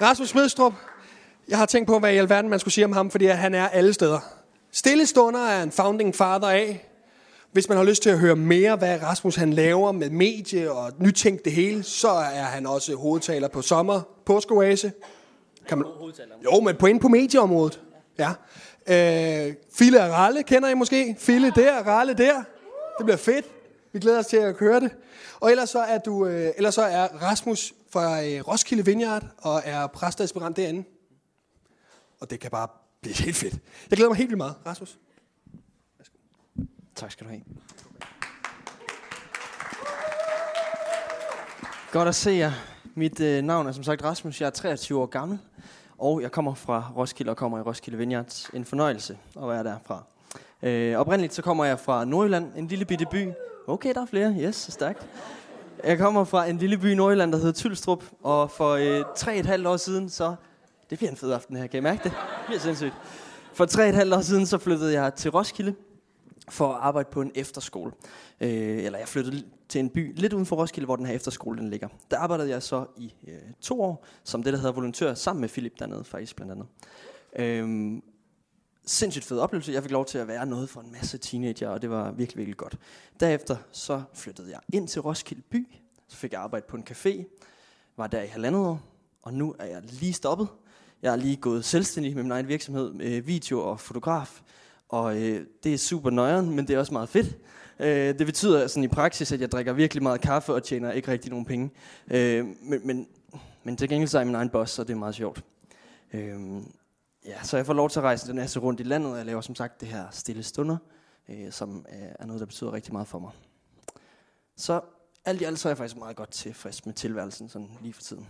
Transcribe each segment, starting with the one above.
Rasmus Smidstrup, jeg har tænkt på, hvad i alverden man skulle sige om ham, fordi han er alle steder. Stillestunder er en founding father af. Hvis man har lyst til at høre mere, hvad Rasmus han laver med medie og nytænkt det hele, så er han også hovedtaler på sommer påskeoase. Kan man... Jo, men på ind på medieområdet. Ja. Øh, Fille og Ralle kender I måske. Fille der, Ralle der. Det bliver fedt. Vi glæder os til at høre det. Og ellers så er, du, øh, ellers så er Rasmus fra øh, Roskilde Vineyard og er præstaspirant derinde. Og det kan bare blive helt fedt. Jeg glæder mig helt vildt meget. Rasmus. Tak skal du have. Godt at se jer. Mit øh, navn er som sagt Rasmus. Jeg er 23 år gammel. Og jeg kommer fra Roskilde og kommer i Roskilde Vineyards. En fornøjelse at være derfra. Øh, oprindeligt så kommer jeg fra Nordjylland, en lille bitte by. Okay, der er flere. Yes, så stærkt. Jeg kommer fra en lille by i Nordjylland, der hedder Tylstrup. Og for øh, tre et halvt år siden, så... Det bliver en fed aften her, kan I mærke det? Det bliver sindssygt. For tre et halvt år siden, så flyttede jeg til Roskilde for at arbejde på en efterskole. Øh, eller jeg flyttede til en by lidt uden for Roskilde, hvor den her efterskole den ligger. Der arbejdede jeg så i øh, to år, som det der hedder volontør, sammen med Philip dernede faktisk blandt andet. Øh, sindssygt fed oplevelse. Jeg fik lov til at være noget for en masse teenager, og det var virkelig, virkelig godt. Derefter så flyttede jeg ind til Roskilde by. Så fik jeg arbejde på en café. Var der i halvandet år. Og nu er jeg lige stoppet. Jeg er lige gået selvstændig med min egen virksomhed, med video og fotograf. Og øh, det er super nøjeren, men det er også meget fedt. Øh, det betyder sådan i praksis, at jeg drikker virkelig meget kaffe og tjener ikke rigtig nogen penge. Øh, men, men, men til gengæld så er jeg min egen boss, så det er meget sjovt. Øh, ja, så jeg får lov til at rejse den her rundt i landet, og jeg laver som sagt det her stille stunder, øh, som øh, er noget, der betyder rigtig meget for mig. Så alt i alt så er jeg faktisk meget godt tilfreds med tilværelsen sådan lige for tiden.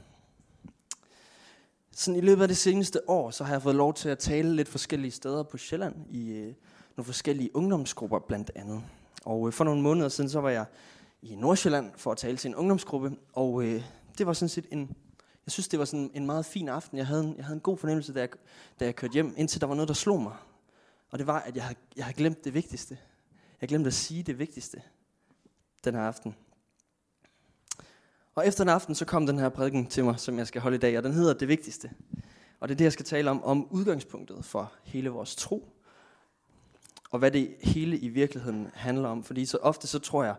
Sådan i løbet af det seneste år, så har jeg fået lov til at tale lidt forskellige steder på Sjælland, i øh, nogle forskellige ungdomsgrupper blandt andet. Og øh, for nogle måneder siden, så var jeg i Nordsjælland for at tale til en ungdomsgruppe, og øh, det var sådan set en, jeg synes det var sådan en meget fin aften. Jeg havde en, jeg havde en god fornemmelse, da jeg, da jeg kørte hjem, indtil der var noget, der slog mig. Og det var, at jeg havde, jeg havde glemt det vigtigste. Jeg glemte at sige det vigtigste den her aften. Og efter den aften, så kom den her prædiken til mig, som jeg skal holde i dag, og den hedder Det Vigtigste. Og det er det, jeg skal tale om, om udgangspunktet for hele vores tro. Og hvad det hele i virkeligheden handler om. Fordi så ofte så tror jeg,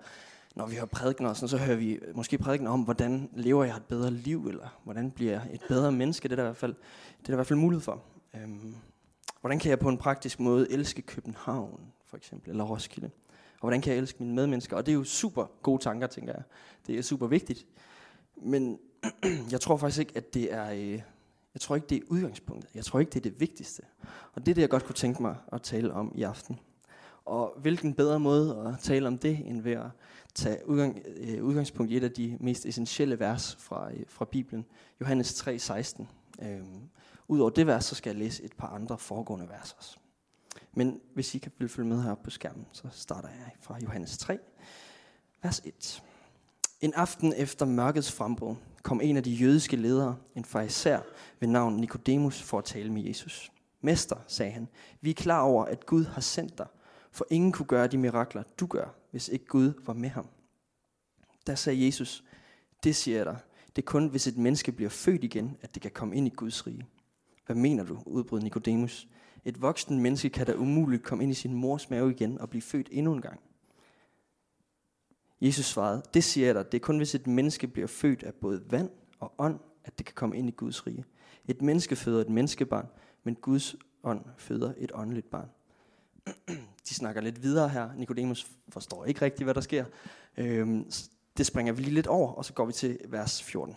når vi hører prædikner, så, så hører vi måske prædikner om, hvordan lever jeg et bedre liv, eller hvordan bliver jeg et bedre menneske. Det er der i hvert fald, det er der i hvert fald mulighed for. Øhm, hvordan kan jeg på en praktisk måde elske København, for eksempel, eller Roskilde? Og hvordan kan jeg elske mine medmennesker? Og det er jo super gode tanker, tænker jeg. Det er super vigtigt. Men jeg tror faktisk ikke, at det er... Øh, jeg tror ikke, det er udgangspunktet. Jeg tror ikke, det er det vigtigste. Og det er det, jeg godt kunne tænke mig at tale om i aften. Og hvilken bedre måde at tale om det, end ved at tage udgang, øh, udgangspunkt i et af de mest essentielle vers fra, øh, fra Bibelen, Johannes 3:16. Øhm, Udover det vers, så skal jeg læse et par andre foregående vers også. Men hvis I kan vil følge med her på skærmen, så starter jeg fra Johannes 3, vers 1. En aften efter mørkets frembrud kom en af de jødiske ledere, en fariser ved navn Nikodemus, for at tale med Jesus. Mester, sagde han, vi er klar over, at Gud har sendt dig, for ingen kunne gøre de mirakler, du gør, hvis ikke Gud var med ham. Der sagde Jesus, det siger jeg dig, det er kun, hvis et menneske bliver født igen, at det kan komme ind i Guds rige. Hvad mener du, udbrød Nikodemus. Et voksen menneske kan da umuligt komme ind i sin mors mave igen og blive født endnu en gang. Jesus svarede, det siger jeg dig, det er kun hvis et menneske bliver født af både vand og ånd, at det kan komme ind i Guds rige. Et menneske føder et menneskebarn, men Guds ånd føder et åndeligt barn. De snakker lidt videre her. Nikodemus forstår ikke rigtigt, hvad der sker. Øhm, det springer vi lige lidt over, og så går vi til vers 14.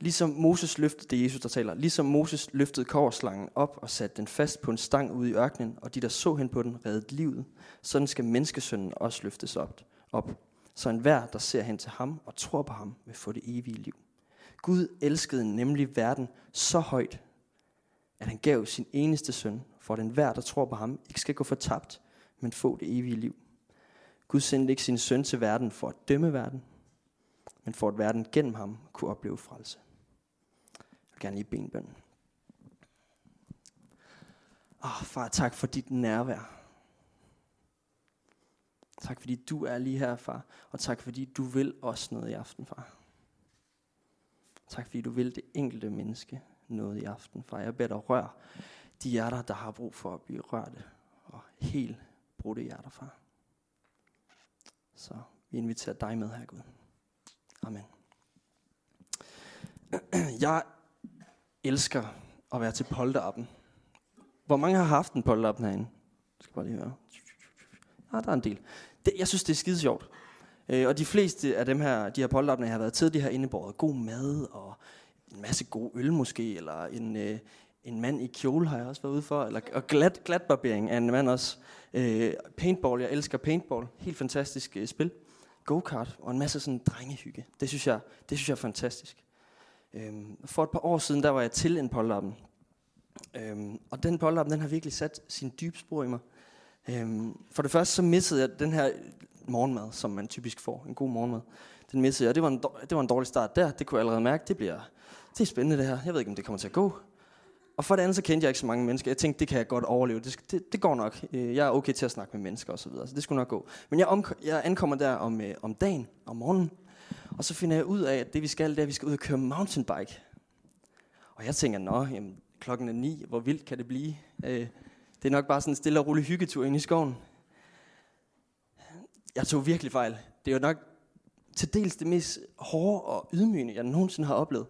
Ligesom Moses løftede, det er Jesus, der taler, ligesom Moses løftede korslangen op og satte den fast på en stang ude i ørkenen, og de, der så hen på den, reddede livet, sådan skal menneskesønnen også løftes op, op. Så enhver, der ser hen til ham og tror på ham, vil få det evige liv. Gud elskede nemlig verden så højt, at han gav sin eneste søn, for at enhver, der tror på ham, ikke skal gå fortabt, men få det evige liv. Gud sendte ikke sin søn til verden for at dømme verden, men for at verden gennem ham kunne opleve frelse. Jeg vil gerne lige bede en bøn. Åh, far, tak for dit nærvær. Tak fordi du er lige her, far. Og tak fordi du vil os noget i aften, far. Tak fordi du vil det enkelte menneske noget i aften, far. Jeg beder dig rør de hjerter, der har brug for at blive rørte og helt brudte hjerter, far. Så vi inviterer dig med her, Gud. Amen. Jeg elsker at være til polterappen. Hvor mange har haft en polterappen herinde? Jeg skal bare lige høre. Ja, der er en del. Det, jeg synes, det er skide sjovt. Øh, og de fleste af dem her, de her polterappen, jeg har været til, de har indebåret god mad og en masse god øl måske, eller en, øh, en mand i kjole har jeg også været ude for, eller, og glat, glatbarbering af en mand også. Øh, paintball, jeg elsker paintball. Helt fantastisk øh, spil. Go-kart og en masse sådan drengehygge. Det synes jeg, det synes jeg er fantastisk. Øh, for et par år siden, der var jeg til en polterappen. Øh, og den polterappen, den har virkelig sat sin dybe spor i mig. Øhm, for det første, så missede jeg den her morgenmad, som man typisk får. En god morgenmad. Den missede jeg. Det var en, det var en dårlig start der. Det kunne jeg allerede mærke. Det bliver det er spændende det her. Jeg ved ikke, om det kommer til at gå. Og for det andet, så kendte jeg ikke så mange mennesker. Jeg tænkte, det kan jeg godt overleve. Det, det, det går nok. Øh, jeg er okay til at snakke med mennesker osv., så, så det skulle nok gå. Men jeg, om, jeg ankommer der om, øh, om dagen, om morgenen, og så finder jeg ud af, at det vi skal, det er, at vi skal ud og køre mountainbike. Og jeg tænker, nå, jamen, klokken er ni, hvor vildt kan det blive? Øh, det er nok bare sådan en stille og rolig hyggetur ind i skoven. Jeg tog virkelig fejl. Det er jo nok til dels det mest hårde og ydmygende, jeg nogensinde har oplevet.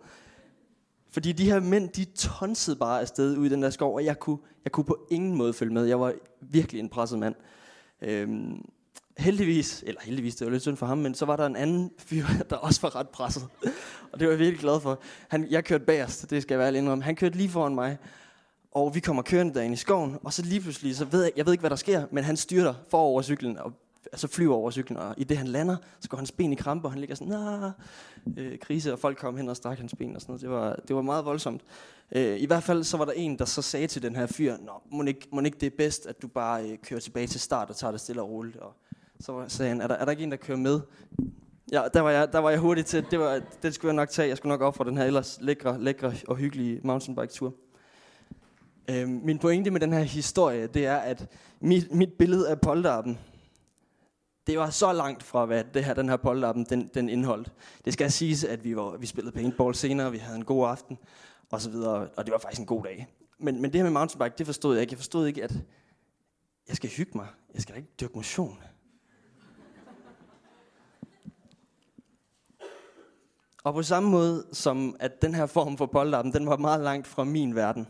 Fordi de her mænd, de tonsede bare afsted ud i den der skov, og jeg kunne, jeg kunne på ingen måde følge med. Jeg var virkelig en presset mand. Øhm, heldigvis, eller heldigvis, det var lidt synd for ham, men så var der en anden fyr, der også var ret presset. og det var jeg virkelig glad for. Han, jeg kørte bagerst, det skal jeg være ærlig om. Han kørte lige foran mig, og vi kommer kørende derinde i skoven, og så lige pludselig, så ved jeg, jeg ved ikke, hvad der sker, men han styrter forover cyklen og altså flyver over cyklen, og i det han lander, så går hans ben i krampe, og han ligger sådan, nah, øh, krise, og folk kom hen og strak hans ben og sådan noget. Det var, det var meget voldsomt. Øh, I hvert fald så var der en, der så sagde til den her fyr, Nå, må ikke, må ikke det er bedst, at du bare øh, kører tilbage til start og tager det stille og roligt. Og så sagde han, er der, er der ikke en, der kører med? Ja, der var jeg, der var jeg hurtigt til, det, var, det skulle jeg nok tage. Jeg skulle nok ofre den her ellers lækre, lækre og hyggelige mountainbike-tur. Øh, min pointe med den her historie, det er, at mit, mit billede af polterappen, det var så langt fra, hvad det her, den her polterappen, den, den indholdt. Det skal siges, at vi, var, vi spillede paintball senere, vi havde en god aften, og så videre, og det var faktisk en god dag. Men, men det her med mountainbike, det forstod jeg ikke. Jeg forstod ikke, at jeg skal hygge mig. Jeg skal da ikke dyrke motion. Og på samme måde som at den her form for polterappen, den var meget langt fra min verden,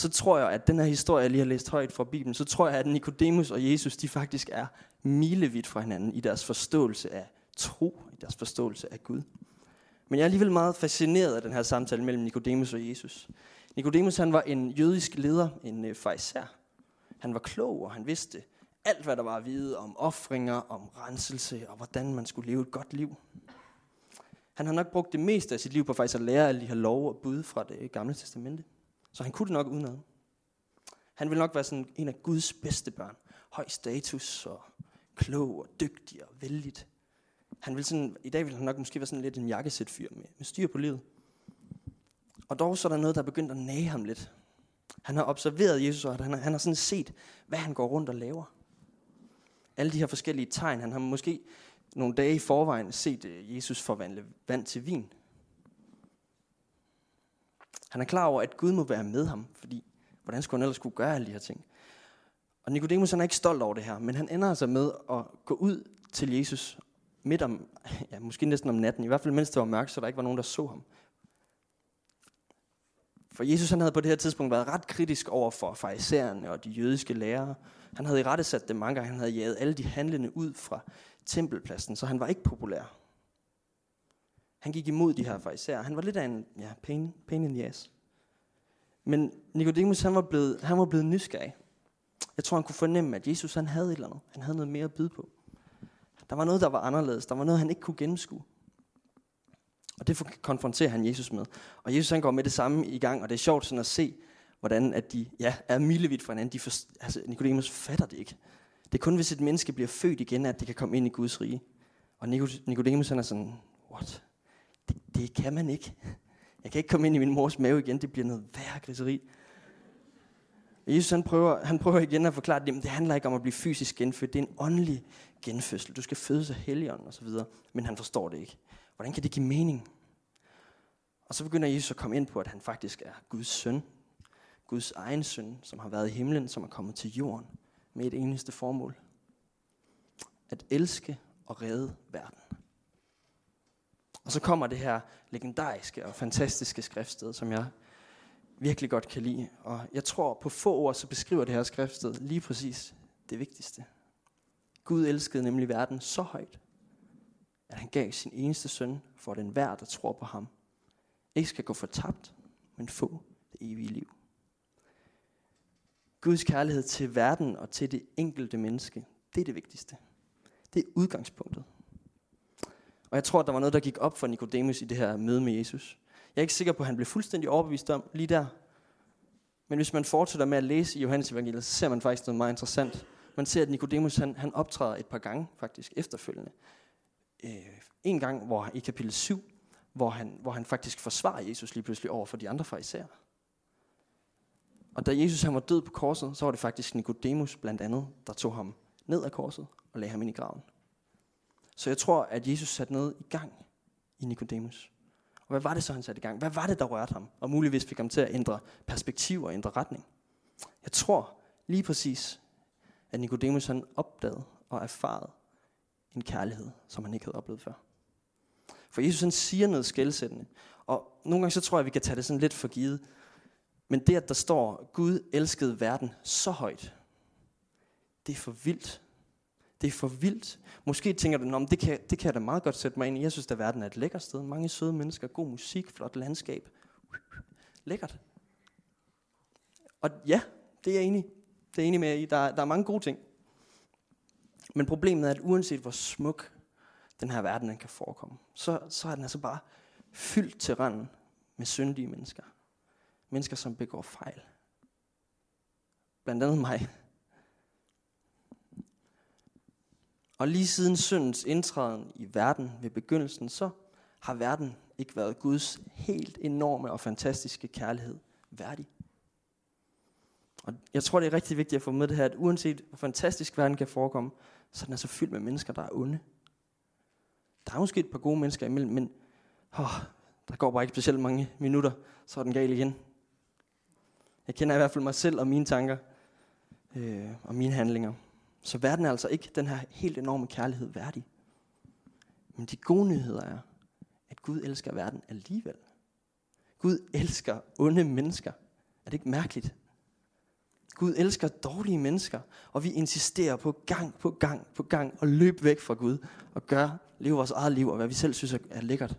så tror jeg, at den her historie, jeg lige har læst højt fra Bibelen, så tror jeg, at Nikodemus og Jesus, de faktisk er milevidt fra hinanden i deres forståelse af tro, i deres forståelse af Gud. Men jeg er alligevel meget fascineret af den her samtale mellem Nikodemus og Jesus. Nikodemus han var en jødisk leder, en øh, fejser. Han var klog, og han vidste alt, hvad der var at vide om ofringer, om renselse og hvordan man skulle leve et godt liv. Han har nok brugt det meste af sit liv på faktisk at lære alle de her lov og bud fra det gamle testamente. Så han kunne det nok udenad. Han ville nok være sådan en af Guds bedste børn. Høj status og klog og dygtig og vældig. Han vil sådan, I dag vil han nok måske være sådan lidt en jakkesæt fyr med, med styr på livet. Og dog så er der noget, der er begyndt at nage ham lidt. Han har observeret Jesus, og han har, han har sådan set, hvad han går rundt og laver. Alle de her forskellige tegn. Han har måske nogle dage i forvejen set øh, Jesus forvandle vand til vin. Han er klar over, at Gud må være med ham, fordi hvordan skulle han ellers kunne gøre alle de her ting? Og Nikodemus han er ikke stolt over det her, men han ender altså med at gå ud til Jesus midt om, ja, måske næsten om natten, i hvert fald mens det var mørkt, så der ikke var nogen, der så ham. For Jesus han havde på det her tidspunkt været ret kritisk over for farisæerne og de jødiske lærere. Han havde i rette sat dem mange gange. Han havde jaget alle de handlende ud fra tempelpladsen, så han var ikke populær. Han gik imod de her fariserer. Han var lidt af en ja, pain, pain in the ass. Men Nicodemus han var, blevet, han var blevet nysgerrig. Jeg tror, han kunne fornemme, at Jesus han havde et eller andet. Han havde noget mere at byde på. Der var noget, der var anderledes. Der var noget, han ikke kunne gennemskue. Og det konfronterer han Jesus med. Og Jesus han går med det samme i gang, og det er sjovt sådan at se, hvordan at de ja, er milevidt fra hinanden. De for, altså, Nicodemus fatter det ikke. Det er kun, hvis et menneske bliver født igen, at det kan komme ind i Guds rige. Og Nicodemus han er sådan, what? Det, kan man ikke. Jeg kan ikke komme ind i min mors mave igen, det bliver noget værre griseri. Jesus han prøver, han prøver igen at forklare, at det handler ikke om at blive fysisk genfødt, det er en åndelig genfødsel. Du skal fødes af helligånden osv. Men han forstår det ikke. Hvordan kan det give mening? Og så begynder Jesus at komme ind på, at han faktisk er Guds søn. Guds egen søn, som har været i himlen, som er kommet til jorden med et eneste formål. At elske og redde verden. Og så kommer det her legendariske og fantastiske skriftsted, som jeg virkelig godt kan lide. Og jeg tror på få ord, så beskriver det her skriftsted lige præcis det vigtigste. Gud elskede nemlig verden så højt, at han gav sin eneste søn for den hver, der tror på ham. Ikke skal gå fortabt, men få det evige liv. Guds kærlighed til verden og til det enkelte menneske, det er det vigtigste. Det er udgangspunktet. Og jeg tror, at der var noget, der gik op for Nikodemus i det her møde med Jesus. Jeg er ikke sikker på, at han blev fuldstændig overbevist om lige der. Men hvis man fortsætter med at læse i Johannes evangeliet, så ser man faktisk noget meget interessant. Man ser, at Nikodemus han, han optræder et par gange faktisk efterfølgende. Øh, en gang hvor i kapitel 7, hvor han, hvor han faktisk forsvarer Jesus lige pludselig over for de andre farisæer. Og da Jesus han var død på korset, så var det faktisk Nikodemus blandt andet, der tog ham ned af korset og lagde ham ind i graven. Så jeg tror, at Jesus satte noget i gang i Nikodemus. Og hvad var det så, han satte i gang? Hvad var det, der rørte ham? Og muligvis fik ham til at ændre perspektiv og ændre retning. Jeg tror lige præcis, at Nikodemus han opdagede og erfarede en kærlighed, som han ikke havde oplevet før. For Jesus han siger noget skældsættende. Og nogle gange så tror jeg, at vi kan tage det sådan lidt for givet. Men det, at der står, Gud elskede verden så højt, det er for vildt. Det er for vildt. Måske tænker du, det kan, det kan jeg da meget godt sætte mig ind i. Jeg synes, at verden er et lækkert sted. Mange søde mennesker, god musik, flot landskab. Lækkert. Og ja, det er jeg enig. Det er jeg enig med i. Der, der er mange gode ting. Men problemet er, at uanset hvor smuk den her verden kan forekomme, så, så er den altså bare fyldt til randen med syndige mennesker. Mennesker, som begår fejl. Blandt andet mig. Og lige siden syndens indtræden i verden ved begyndelsen, så har verden ikke været Guds helt enorme og fantastiske kærlighed værdig. Og jeg tror, det er rigtig vigtigt at få med det her, at uanset hvor fantastisk verden kan forekomme, så den er den altså fyldt med mennesker, der er onde. Der er måske et par gode mennesker imellem, men åh, der går bare ikke specielt mange minutter, så er den gal igen. Jeg kender i hvert fald mig selv og mine tanker øh, og mine handlinger. Så verden er altså ikke den her helt enorme kærlighed værdig. Men de gode nyheder er, at Gud elsker verden alligevel. Gud elsker onde mennesker. Er det ikke mærkeligt? Gud elsker dårlige mennesker, og vi insisterer på gang på gang på gang at løbe væk fra Gud og gøre, leve vores eget liv og hvad vi selv synes er lækkert.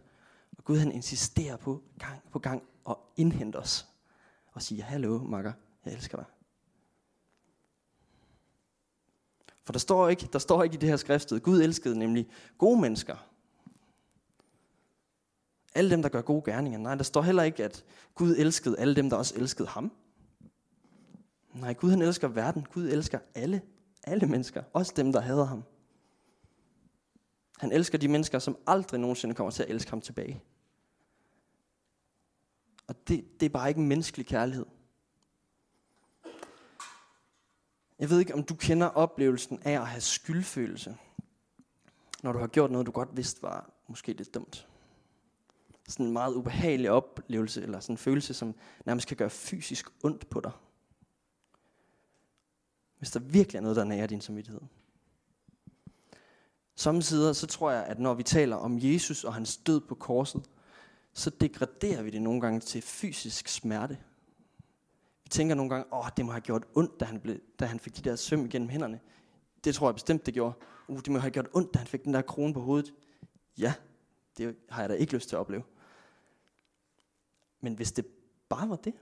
Og Gud han insisterer på gang på gang at indhente os og sige, hallo makker, jeg elsker dig. For der står ikke, der står ikke i det her skriftet, Gud elskede nemlig gode mennesker. Alle dem, der gør gode gerninger. Nej, der står heller ikke, at Gud elskede alle dem, der også elskede ham. Nej, Gud han elsker verden. Gud elsker alle. Alle mennesker. Også dem, der hader ham. Han elsker de mennesker, som aldrig nogensinde kommer til at elske ham tilbage. Og det, det er bare ikke en menneskelig kærlighed. Jeg ved ikke, om du kender oplevelsen af at have skyldfølelse, når du har gjort noget, du godt vidste var måske lidt dumt. Sådan en meget ubehagelig oplevelse, eller sådan en følelse, som nærmest kan gøre fysisk ondt på dig. Hvis der virkelig er noget, der nærer din samvittighed. Samtidig så tror jeg, at når vi taler om Jesus og hans død på korset, så degraderer vi det nogle gange til fysisk smerte tænker nogle gange, åh, det må have gjort ondt, da han, blev, da han fik de der søm igennem hænderne. Det tror jeg bestemt, det gjorde. Uh, det må have gjort ondt, da han fik den der krone på hovedet. Ja, det har jeg da ikke lyst til at opleve. Men hvis det bare var det,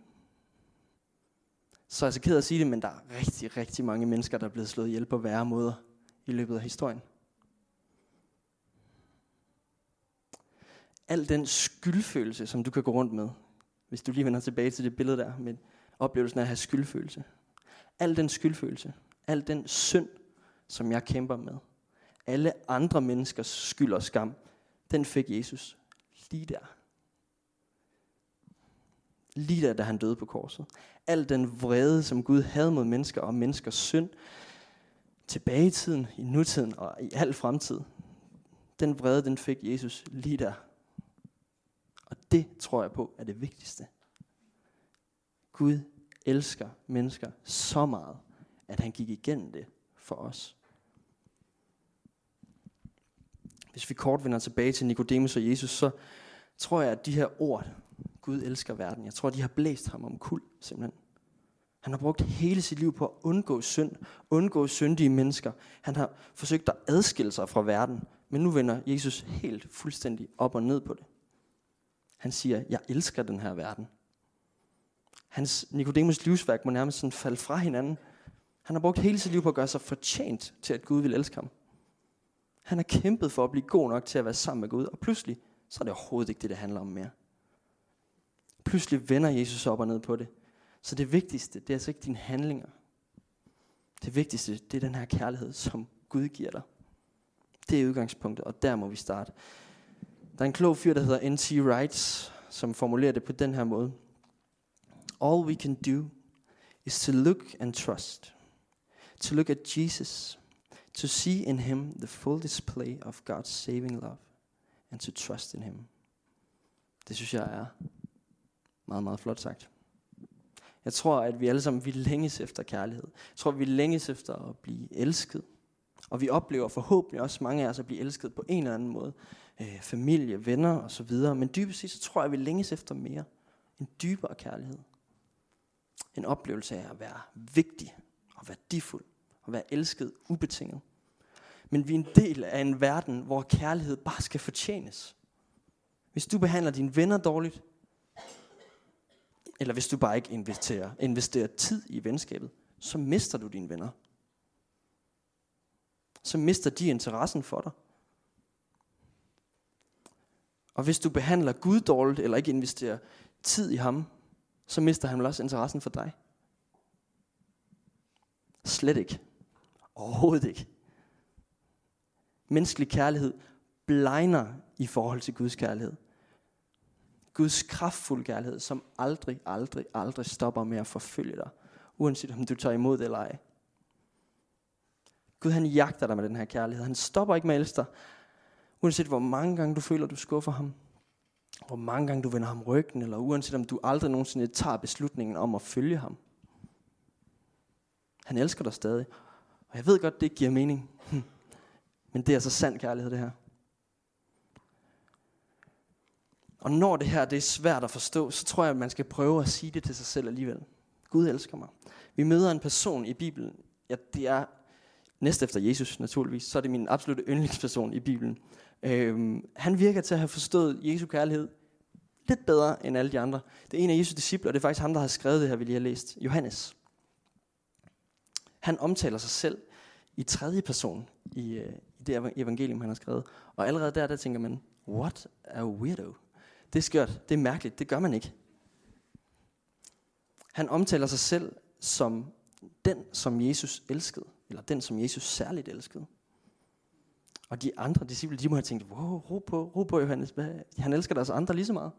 så er jeg så ked af at sige det, men der er rigtig, rigtig mange mennesker, der er blevet slået ihjel på værre måder i løbet af historien. Al den skyldfølelse, som du kan gå rundt med, hvis du lige vender tilbage til det billede der, med oplevelsen af at have skyldfølelse. Al den skyldfølelse, al den synd, som jeg kæmper med, alle andre menneskers skyld og skam, den fik Jesus lige der. Lige der, da han døde på korset. Al den vrede, som Gud havde mod mennesker og menneskers synd, tilbage i tiden, i nutiden og i al fremtid, den vrede, den fik Jesus lige der. Og Det tror jeg på er det vigtigste. Gud elsker mennesker så meget, at han gik igennem det for os. Hvis vi kort vender tilbage til Nikodemus og Jesus, så tror jeg, at de her ord, Gud elsker verden, jeg tror, de har blæst ham om kul, simpelthen. Han har brugt hele sit liv på at undgå synd, undgå syndige mennesker. Han har forsøgt at adskille sig fra verden, men nu vender Jesus helt fuldstændig op og ned på det. Han siger, jeg elsker den her verden. Hans Nikodemus livsværk må nærmest sådan falde fra hinanden. Han har brugt hele sit liv på at gøre sig fortjent til, at Gud vil elske ham. Han har kæmpet for at blive god nok til at være sammen med Gud, og pludselig, så er det overhovedet ikke det, det handler om mere. Pludselig vender Jesus op og ned på det. Så det vigtigste, det er altså ikke dine handlinger. Det vigtigste, det er den her kærlighed, som Gud giver dig. Det er udgangspunktet, og der må vi starte. Der er en klog fyr, der hedder N.T. Wright, som formulerer det på den her måde. All we can do is to look and trust. To look at Jesus. To see in him the full display of God's saving love. And to trust in him. Det synes jeg er meget, meget flot sagt. Jeg tror, at vi alle sammen vi længes efter kærlighed. Jeg tror, vi længes efter at blive elsket. Og vi oplever forhåbentlig også mange af os at blive elsket på en eller anden måde. Øh, familie, venner og så videre. Men dybest set, så tror jeg, at vi længes efter mere. En dybere kærlighed. En oplevelse af at være vigtig og værdifuld. Og være elsket ubetinget. Men vi er en del af en verden, hvor kærlighed bare skal fortjenes. Hvis du behandler dine venner dårligt, eller hvis du bare ikke investerer, investerer tid i venskabet, så mister du dine venner. Så mister de interessen for dig. Og hvis du behandler Gud dårligt, eller ikke investerer tid i ham, så mister han vel også interessen for dig. Slet ikke. Overhovedet ikke. Menneskelig kærlighed blegner i forhold til Guds kærlighed. Guds kraftfuld kærlighed, som aldrig, aldrig, aldrig stopper med at forfølge dig, uanset om du tager imod det eller ej. Gud han jagter dig med den her kærlighed. Han stopper ikke med at elske dig, uanset hvor mange gange du føler, du skuffer ham. Hvor mange gange du vender ham ryggen, eller uanset om du aldrig nogensinde tager beslutningen om at følge ham. Han elsker dig stadig. Og jeg ved godt, det ikke giver mening. Men det er så sand kærlighed, det her. Og når det her det er svært at forstå, så tror jeg, at man skal prøve at sige det til sig selv alligevel. Gud elsker mig. Vi møder en person i Bibelen. Ja, det er næst efter Jesus naturligvis, så er det min absolutte yndlingsperson i Bibelen. Øhm, han virker til at have forstået Jesu kærlighed lidt bedre end alle de andre. Det er en af Jesu discipler, og det er faktisk ham, der har skrevet det her, vi lige har læst. Johannes. Han omtaler sig selv i tredje person i, øh, i det evangelium, han har skrevet. Og allerede der, der tænker man, what a weirdo. Det er skørt, det er mærkeligt, det gør man ikke. Han omtaler sig selv som den, som Jesus elskede, eller den, som Jesus særligt elskede. Og de andre disciple, de må have tænkt, wow, ro på, ro på Johannes, han elsker deres andre lige så meget.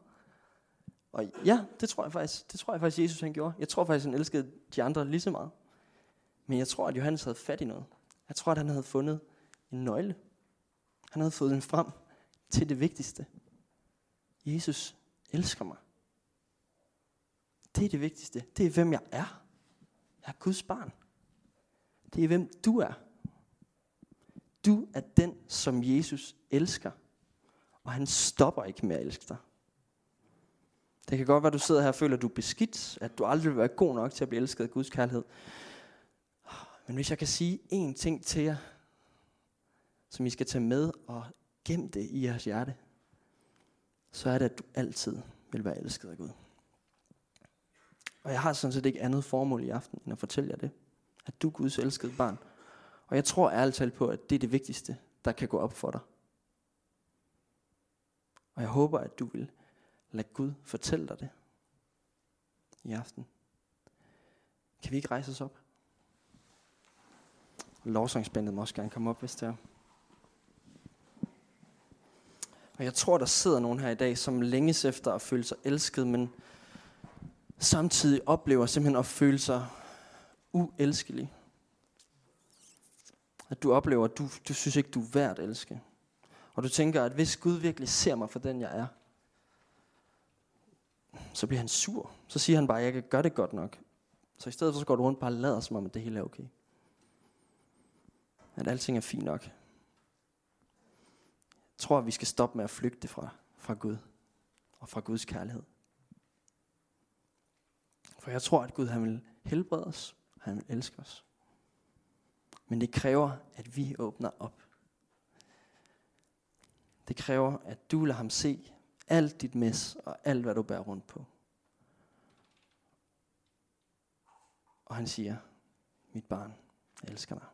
Og ja, det tror jeg faktisk, det tror jeg faktisk, Jesus han gjorde. Jeg tror faktisk, han elskede de andre lige så meget. Men jeg tror, at Johannes havde fat i noget. Jeg tror, at han havde fundet en nøgle. Han havde fået den frem til det vigtigste. Jesus elsker mig. Det er det vigtigste. Det er, hvem jeg er. Jeg er Guds barn. Det er, hvem du er. Du er den, som Jesus elsker. Og han stopper ikke med at elske dig. Det kan godt være, at du sidder her og føler, at du er beskidt, at du aldrig vil være god nok til at blive elsket af Guds kærlighed. Men hvis jeg kan sige én ting til jer, som I skal tage med og gemme det i jeres hjerte, så er det, at du altid vil være elsket af Gud. Og jeg har sådan set ikke andet formål i aften, end at fortælle jer det. At du er Guds elskede barn. Og jeg tror ærligt talt på, at det er det vigtigste, der kan gå op for dig. Og jeg håber, at du vil lade Gud fortælle dig det i aften. Kan vi ikke rejse os op? Lovsangsbandet må også gerne komme op, hvis det er. Og jeg tror, der sidder nogen her i dag, som længes efter at føle sig elsket, men samtidig oplever simpelthen at føle sig uelskelig. At du oplever, at du, du synes ikke, du er værd at elske. Og du tænker, at hvis Gud virkelig ser mig for den, jeg er, så bliver han sur. Så siger han bare, jeg kan gøre det godt nok. Så i stedet for så går du rundt bare og lader som om, at det hele er okay. At alting er fint nok. Jeg tror, at vi skal stoppe med at flygte fra, fra Gud og fra Guds kærlighed. For jeg tror, at Gud han vil helbrede os. Han vil elske os. Men det kræver, at vi åbner op. Det kræver, at du lader ham se alt dit mess og alt, hvad du bærer rundt på. Og han siger, mit barn, jeg elsker dig.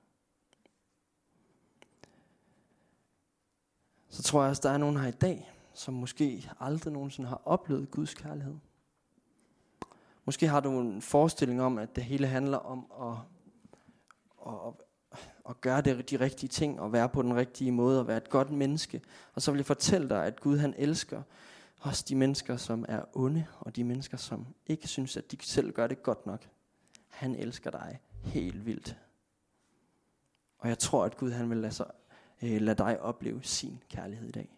Så tror jeg også, der er nogen her i dag, som måske aldrig nogensinde har oplevet Guds kærlighed. Måske har du en forestilling om, at det hele handler om at, at, og gøre det, de rigtige ting, og være på den rigtige måde, og være et godt menneske. Og så vil jeg fortælle dig, at Gud han elsker også de mennesker, som er onde, og de mennesker, som ikke synes, at de selv gør det godt nok. Han elsker dig helt vildt. Og jeg tror, at Gud han vil lade, sig, øh, lade dig opleve sin kærlighed i dag.